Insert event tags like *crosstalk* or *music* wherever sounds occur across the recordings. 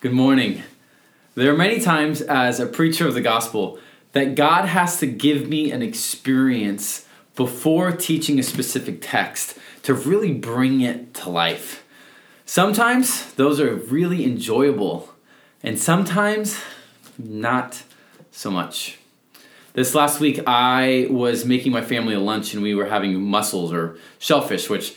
Good morning. There are many times as a preacher of the gospel that God has to give me an experience before teaching a specific text to really bring it to life. Sometimes those are really enjoyable, and sometimes not so much. This last week, I was making my family a lunch and we were having mussels or shellfish, which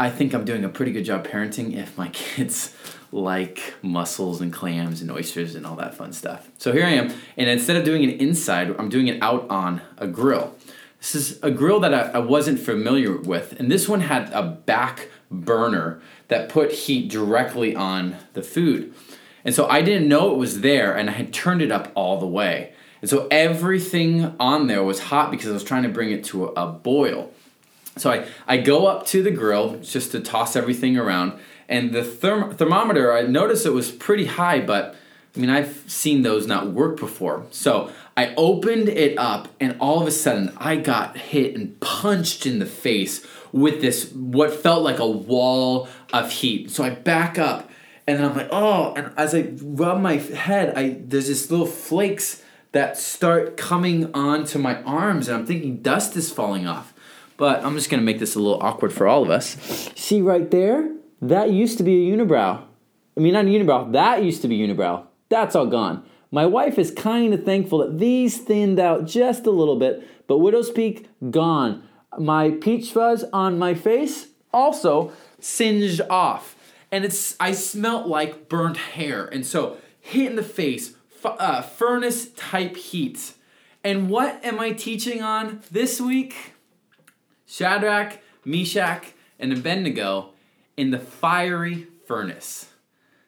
I think I'm doing a pretty good job parenting if my *laughs* kids like mussels and clams and oysters and all that fun stuff. So here I am, and instead of doing it inside, I'm doing it out on a grill. This is a grill that I, I wasn't familiar with, and this one had a back burner that put heat directly on the food. And so I didn't know it was there, and I had turned it up all the way. And so everything on there was hot because I was trying to bring it to a, a boil. So I, I go up to the grill just to toss everything around, and the therm- thermometer, I noticed it was pretty high, but I mean, I've seen those not work before. So I opened it up, and all of a sudden, I got hit and punched in the face with this, what felt like a wall of heat. So I back up, and then I'm like, oh, and as I rub my head, I there's this little flakes that start coming onto my arms, and I'm thinking dust is falling off. But I'm just gonna make this a little awkward for all of us. See right there? That used to be a unibrow. I mean, not a unibrow, that used to be unibrow. That's all gone. My wife is kind of thankful that these thinned out just a little bit, but Widow's Peak, gone. My peach fuzz on my face, also singed off. And it's I smelt like burnt hair. And so, hit in the face, f- uh, furnace type heat. And what am I teaching on this week? Shadrach, Meshach, and Abednego in the fiery furnace.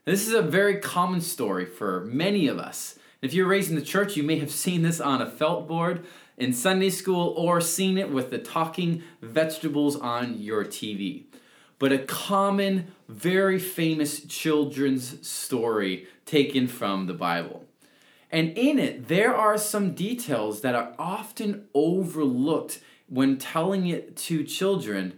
This is a very common story for many of us. If you're raised in the church, you may have seen this on a felt board in Sunday school or seen it with the talking vegetables on your TV. But a common, very famous children's story taken from the Bible. And in it, there are some details that are often overlooked when telling it to children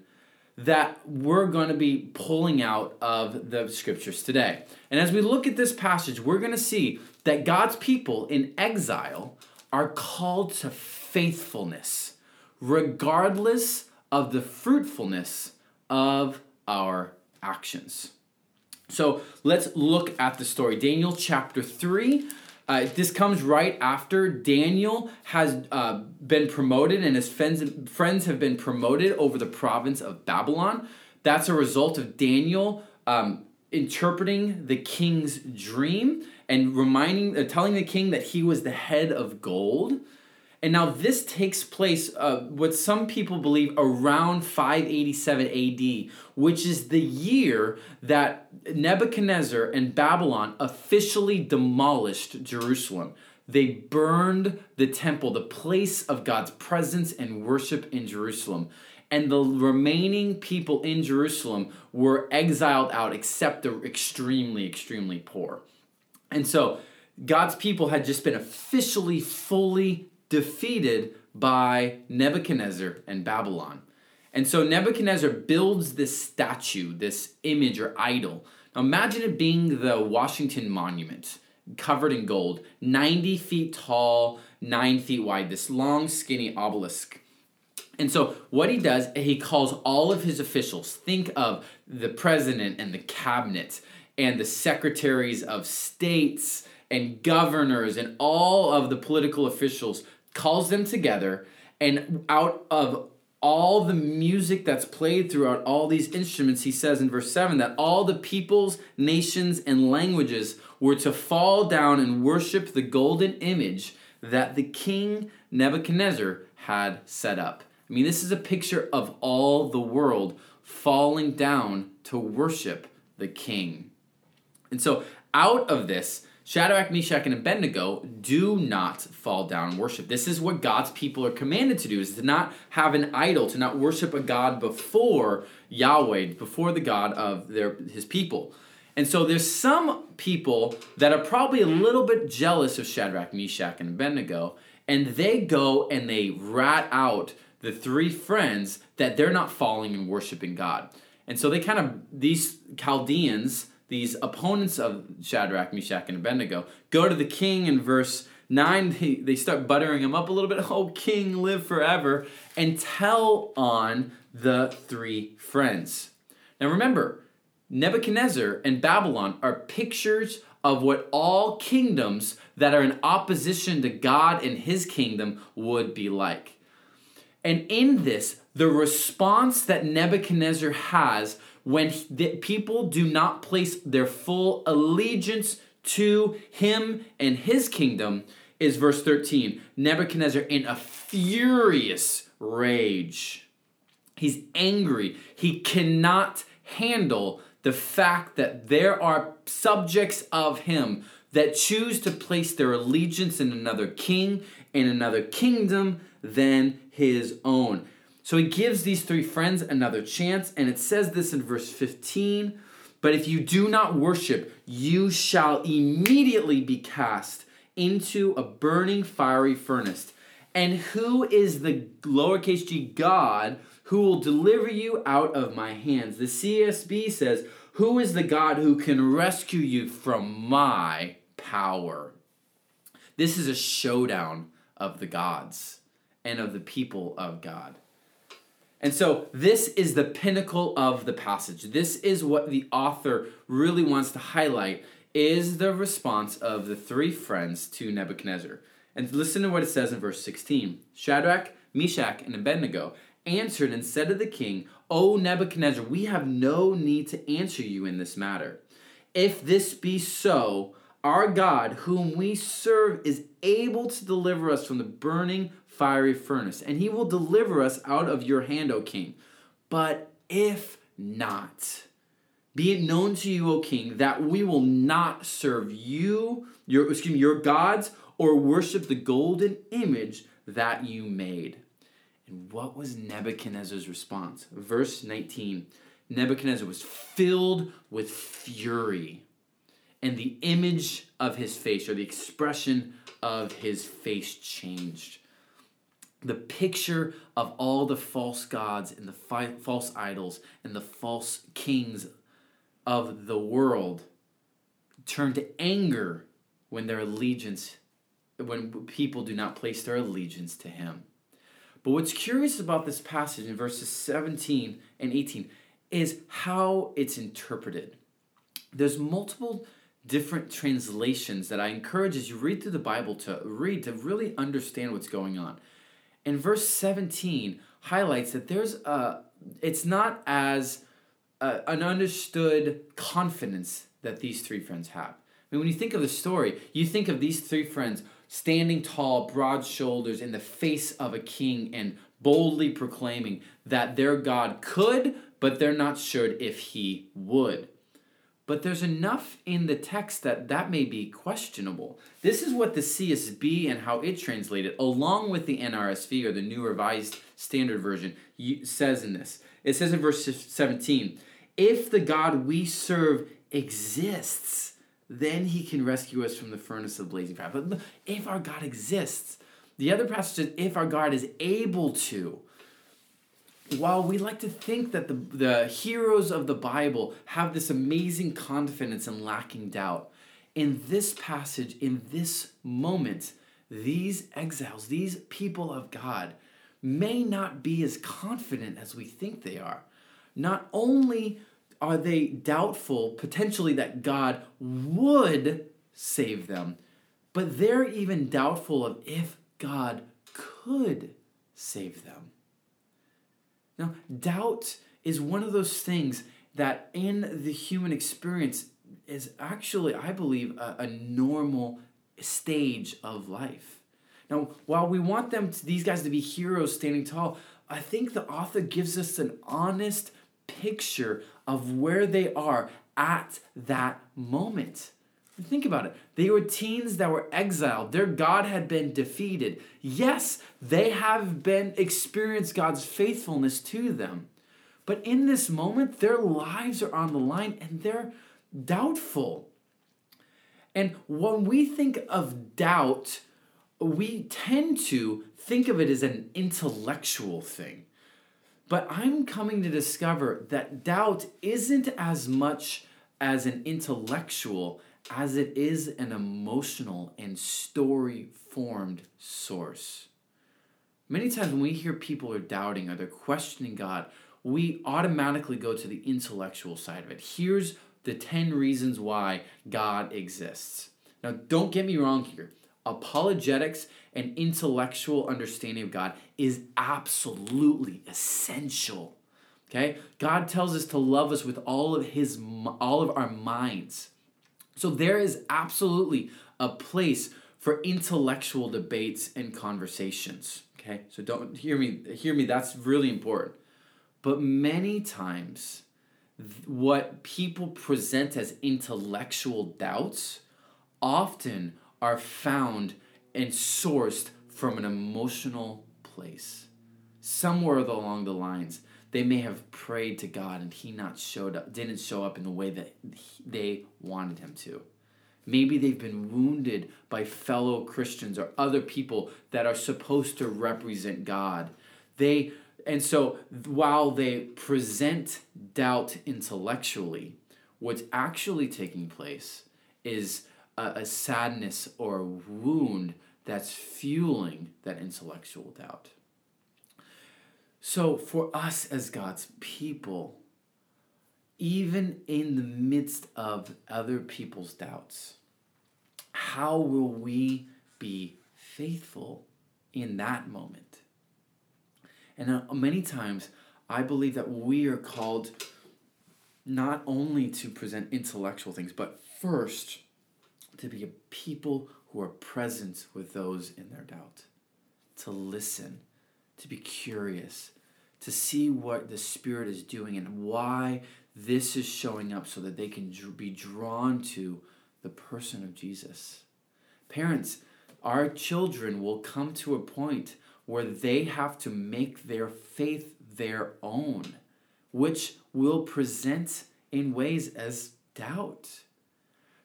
that we're going to be pulling out of the scriptures today. And as we look at this passage, we're going to see that God's people in exile are called to faithfulness, regardless of the fruitfulness of our actions. So let's look at the story. Daniel chapter 3. Uh, this comes right after Daniel has uh, been promoted and his friends, friends have been promoted over the province of Babylon. That's a result of Daniel um, interpreting the king's dream and reminding, uh, telling the king that he was the head of gold. And now this takes place, uh, what some people believe, around 587 AD, which is the year that Nebuchadnezzar and Babylon officially demolished Jerusalem. They burned the temple, the place of God's presence and worship in Jerusalem. And the remaining people in Jerusalem were exiled out, except the extremely, extremely poor. And so God's people had just been officially, fully defeated by Nebuchadnezzar and Babylon. And so Nebuchadnezzar builds this statue, this image or idol. Now imagine it being the Washington Monument, covered in gold, 90 feet tall, 9 feet wide, this long, skinny obelisk. And so what he does, he calls all of his officials. Think of the president and the cabinet and the secretaries of states and governors and all of the political officials calls them together, and out of all the music that's played throughout all these instruments, he says in verse 7 that all the peoples, nations, and languages were to fall down and worship the golden image that the king Nebuchadnezzar had set up. I mean, this is a picture of all the world falling down to worship the king. And so, out of this, Shadrach, Meshach, and Abednego do not fall down and worship. This is what God's people are commanded to do: is to not have an idol, to not worship a god before Yahweh, before the God of their his people. And so there's some people that are probably a little bit jealous of Shadrach, Meshach, and Abednego, and they go and they rat out the three friends that they're not falling and worshiping God. And so they kind of these Chaldeans these opponents of Shadrach, Meshach, and Abednego, go to the king in verse 9. They, they start buttering him up a little bit. *laughs* Oh, king, live forever. And tell on the three friends. Now remember, Nebuchadnezzar and Babylon are pictures of what all kingdoms that are in opposition to God and his kingdom would be like. And in this, the response that Nebuchadnezzar has when the people do not place their full allegiance to him and his kingdom is verse 13. Nebuchadnezzar in a furious rage. He's angry. He cannot handle the fact that there are subjects of him that choose to place their allegiance in another king, in another kingdom than his own. So he gives these three friends another chance, and it says this in verse 15 But if you do not worship, you shall immediately be cast into a burning fiery furnace. And who is the lowercase g God who will deliver you out of my hands? The CSB says, Who is the God who can rescue you from my power? This is a showdown of the gods and of the people of God. And so this is the pinnacle of the passage. This is what the author really wants to highlight is the response of the three friends to Nebuchadnezzar. And listen to what it says in verse 16. Shadrach, Meshach, and Abednego answered and said to the king, O Nebuchadnezzar, we have no need to answer you in this matter. If this be so, our God, whom we serve, is able to deliver us from the burning fiery furnace, and he will deliver us out of your hand, O king. But if not, be it known to you, O king, that we will not serve you, your excuse me, your gods, or worship the golden image that you made. And what was Nebuchadnezzar's response? Verse 19 Nebuchadnezzar was filled with fury, and the image of his face, or the expression of his face, changed the picture of all the false gods and the fi- false idols and the false kings of the world turn to anger when their allegiance when people do not place their allegiance to him. But what's curious about this passage in verses 17 and 18 is how it's interpreted. There's multiple different translations that i encourage as you read through the bible to read to really understand what's going on and verse 17 highlights that there's a it's not as uh, an understood confidence that these three friends have. I mean, when you think of the story, you think of these three friends standing tall, broad shoulders in the face of a king and boldly proclaiming that their God could, but they're not sure if he would. But there's enough in the text that that may be questionable. This is what the CSB and how it translated, along with the NRSV or the New Revised Standard Version, says in this. It says in verse 17, if the God we serve exists, then he can rescue us from the furnace of blazing fire. But if our God exists, the other passage says, if our God is able to, while we like to think that the, the heroes of the Bible have this amazing confidence and lacking doubt, in this passage, in this moment, these exiles, these people of God, may not be as confident as we think they are. Not only are they doubtful potentially that God would save them, but they're even doubtful of if God could save them. Now, doubt is one of those things that in the human experience is actually, I believe, a, a normal stage of life. Now, while we want them, to, these guys, to be heroes standing tall, I think the author gives us an honest picture of where they are at that moment. Think about it. They were teens that were exiled. Their God had been defeated. Yes, they have been experienced God's faithfulness to them. But in this moment, their lives are on the line and they're doubtful. And when we think of doubt, we tend to think of it as an intellectual thing. But I'm coming to discover that doubt isn't as much as an intellectual as it is an emotional and story formed source. Many times when we hear people are doubting or they're questioning God, we automatically go to the intellectual side of it. Here's the 10 reasons why God exists. Now, don't get me wrong here. Apologetics and intellectual understanding of God is absolutely essential. Okay? God tells us to love us with all of his all of our minds. So there is absolutely a place for intellectual debates and conversations. Okay? So don't hear me hear me that's really important. But many times what people present as intellectual doubts often are found and sourced from an emotional place. Somewhere along the lines, they may have prayed to God and he not showed up, didn't show up in the way that they wanted him to. Maybe they've been wounded by fellow Christians or other people that are supposed to represent God. They and so while they present doubt intellectually, what's actually taking place is a, a sadness or a wound that's fueling that intellectual doubt. So, for us as God's people, even in the midst of other people's doubts, how will we be faithful in that moment? And uh, many times, I believe that we are called not only to present intellectual things, but first to be a people who are present with those in their doubt, to listen, to be curious, to see what the Spirit is doing and why this is showing up so that they can be drawn to the person of Jesus. Parents, our children will come to a point where they have to make their faith their own, which will present in ways as doubt.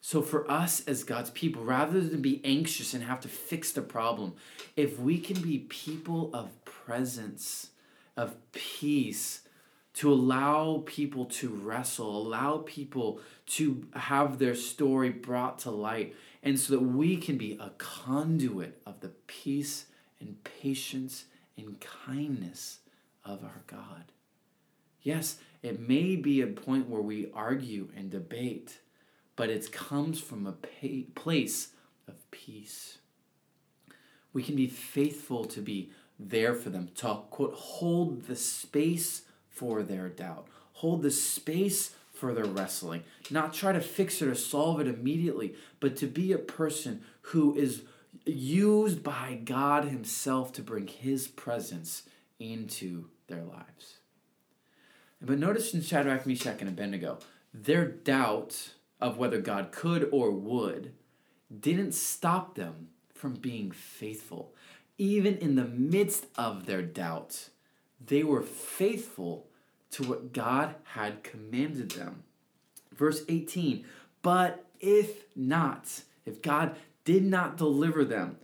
So, for us as God's people, rather than be anxious and have to fix the problem, if we can be people of presence, of peace to allow people to wrestle, allow people to have their story brought to light, and so that we can be a conduit of the peace and patience and kindness of our God. Yes, it may be a point where we argue and debate, but it comes from a place of peace. We can be faithful to be there for them to quote hold the space for their doubt hold the space for their wrestling not try to fix it or solve it immediately but to be a person who is used by god himself to bring his presence into their lives. But notice in shadrach meshach and abednego their doubt of whether god could or would didn't stop them from being faithful even in the midst of their doubt, they were faithful to what God had commanded them. Verse 18, but if not, if God did not deliver them,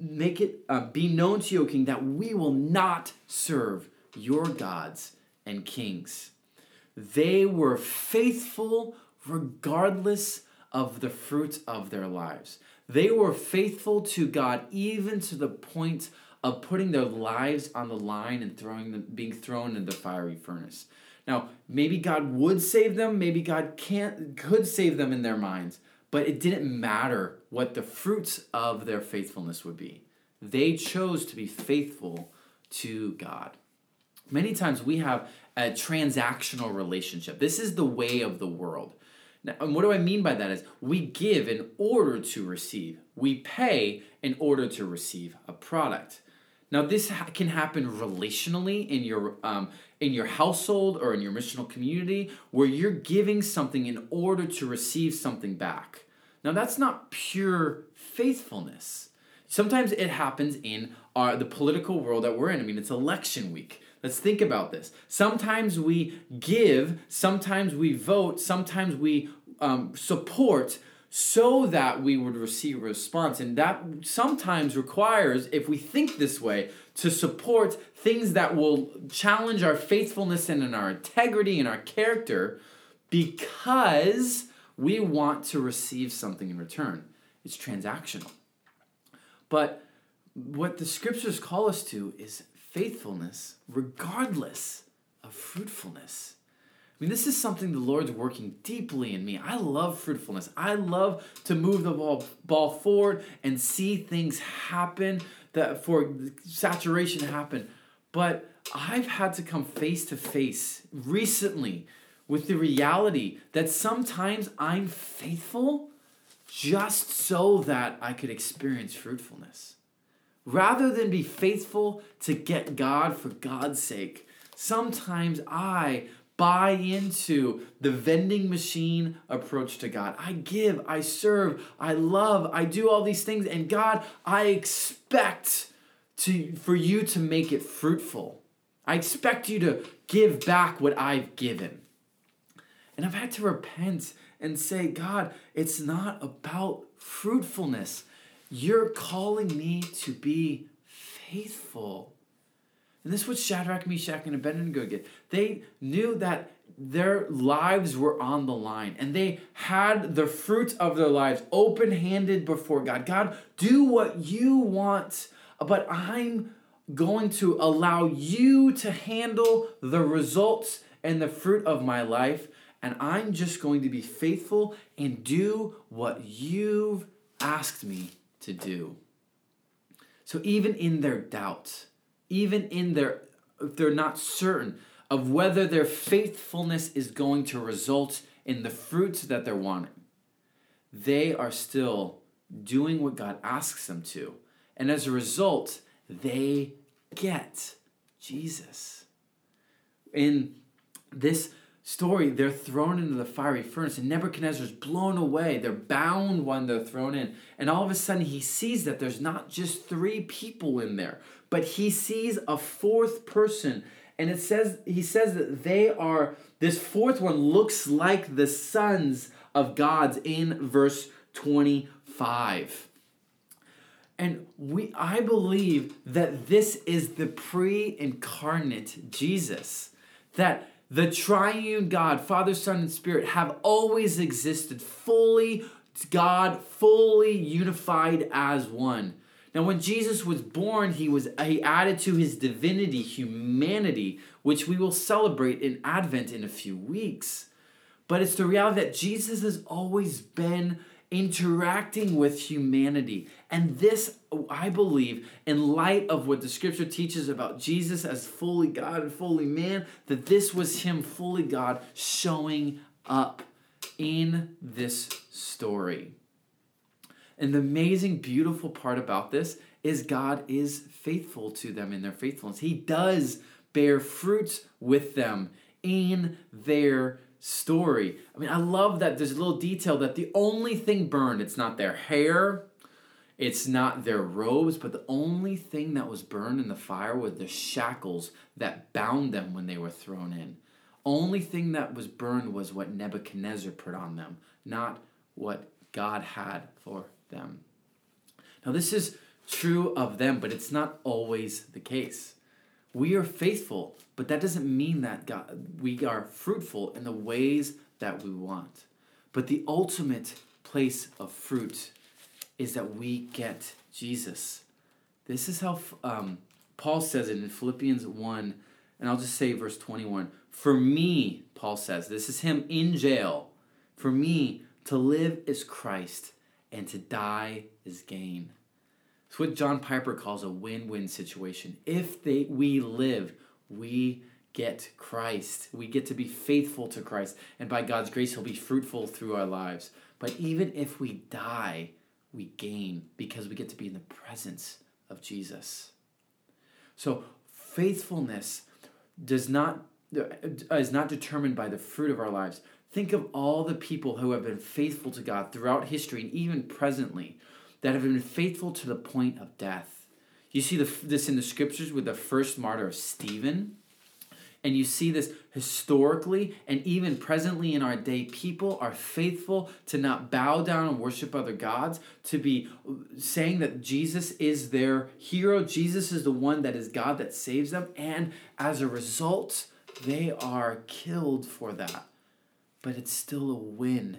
make it uh, be known to you, king, that we will not serve your gods and kings. They were faithful regardless of the fruits of their lives. They were faithful to God even to the point of putting their lives on the line and throwing them, being thrown in the fiery furnace. Now, maybe God would save them, maybe God can't could save them in their minds, but it didn't matter what the fruits of their faithfulness would be. They chose to be faithful to God. Many times we have a transactional relationship. This is the way of the world. Now, and what do I mean by that is we give in order to receive. We pay in order to receive a product. Now, this ha- can happen relationally in your um, in your household or in your missional community, where you're giving something in order to receive something back. Now, that's not pure faithfulness. Sometimes it happens in our the political world that we're in. I mean, it's election week. Let's think about this. Sometimes we give, sometimes we vote, sometimes we um, support so that we would receive a response. And that sometimes requires, if we think this way, to support things that will challenge our faithfulness and in our integrity and our character because we want to receive something in return. It's transactional. But what the scriptures call us to is faithfulness, regardless of fruitfulness. I mean, this is something the Lord's working deeply in me. I love fruitfulness. I love to move the ball, ball forward and see things happen that for saturation happen. But I've had to come face to face recently with the reality that sometimes I'm faithful just so that I could experience fruitfulness. Rather than be faithful to get God for God's sake, sometimes I buy into the vending machine approach to God. I give, I serve, I love, I do all these things and God, I expect to for you to make it fruitful. I expect you to give back what I've given. And I've had to repent and say, God, it's not about fruitfulness. You're calling me to be faithful. And this is what Shadrach, Meshach, and Abednego. They knew that their lives were on the line and they had the fruit of their lives open handed before God. God, do what you want, but I'm going to allow you to handle the results and the fruit of my life. And I'm just going to be faithful and do what you've asked me to do. So even in their doubts, even in their if they're not certain of whether their faithfulness is going to result in the fruits that they're wanting they are still doing what God asks them to and as a result they get Jesus in this story, they're thrown into the fiery furnace, and Nebuchadnezzar's blown away. They're bound when they're thrown in. And all of a sudden, he sees that there's not just three people in there, but he sees a fourth person. And it says, he says that they are, this fourth one looks like the sons of God's in verse 25. And we I believe that this is the pre-incarnate Jesus. That the triune God, Father, Son, and Spirit, have always existed fully God, fully unified as one. Now, when Jesus was born, he was he added to his divinity humanity, which we will celebrate in Advent in a few weeks. But it's the reality that Jesus has always been interacting with humanity. And this, I believe, in light of what the scripture teaches about Jesus as fully God and fully man, that this was him fully God showing up in this story. And the amazing, beautiful part about this is God is faithful to them in their faithfulness. He does bear fruits with them in their story. I mean, I love that there's a little detail that the only thing burned, it's not their hair, it's not their robes, but the only thing that was burned in the fire was the shackles that bound them when they were thrown in. Only thing that was burned was what Nebuchadnezzar put on them, not what God had for them. Now, this is true of them, but it's not always the case. We are faithful, but that doesn't mean that God, we are fruitful in the ways that we want. But the ultimate place of fruit is that we get Jesus. This is how um, Paul says it in Philippians 1, and I'll just say verse 21. For me, Paul says, this is him in jail. For me, to live is Christ, and to die is gain. It's what John Piper calls a win-win situation. If they we live, we get Christ. We get to be faithful to Christ, and by God's grace he'll be fruitful through our lives. But even if we die, we gain because we get to be in the presence of Jesus. So faithfulness does not is not determined by the fruit of our lives. Think of all the people who have been faithful to God throughout history and even presently that have been faithful to the point of death. You see this in the scriptures with the first martyr of Stephen. And you see this historically and even presently in our day. People are faithful to not bow down and worship other gods, to be saying that Jesus is their hero. Jesus is the one that is God that saves them. And as a result, they are killed for that. but it's still a win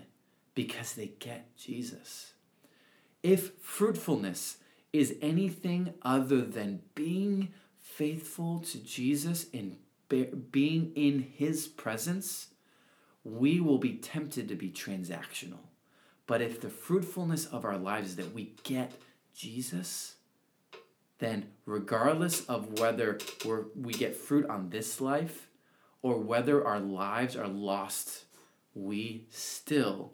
because they get Jesus. If fruitfulness is anything other than being faithful to Jesus and being in his presence, we will be tempted to be transactional. But if the fruitfulness of our lives is that we get Jesus, then regardless of whether we get fruit on this life or whether our lives are lost, we still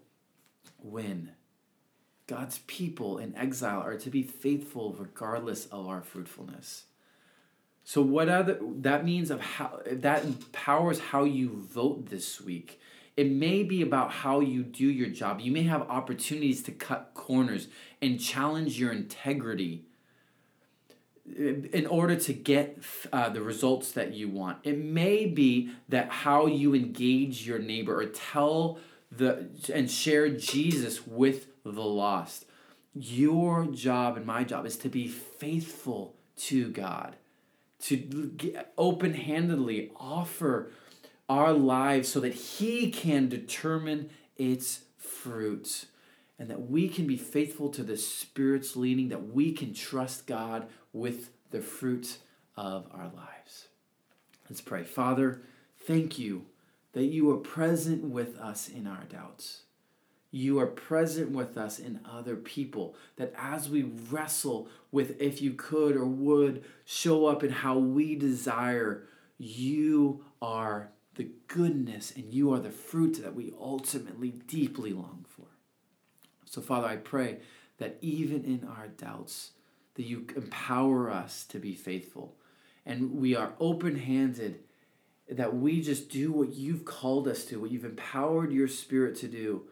win. God's people in exile are to be faithful regardless of our fruitfulness. So what other that means of how that empowers how you vote this week. It may be about how you do your job. You may have opportunities to cut corners and challenge your integrity in order to get uh, the results that you want. It may be that how you engage your neighbor or tell the and share Jesus with the lost. Your job and my job is to be faithful to God, to open handedly offer our lives so that He can determine its fruits and that we can be faithful to the Spirit's leading, that we can trust God with the fruit of our lives. Let's pray. Father, thank you that you are present with us in our doubts. You are present with us in other people. That as we wrestle with if you could or would show up in how we desire, you are the goodness and you are the fruit that we ultimately deeply long for. So, Father, I pray that even in our doubts, that you empower us to be faithful. And we are open handed, that we just do what you've called us to, what you've empowered your spirit to do,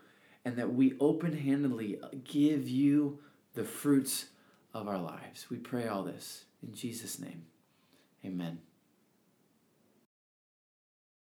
and that we open handedly give you the fruits of our lives. We pray all this in Jesus' name. Amen.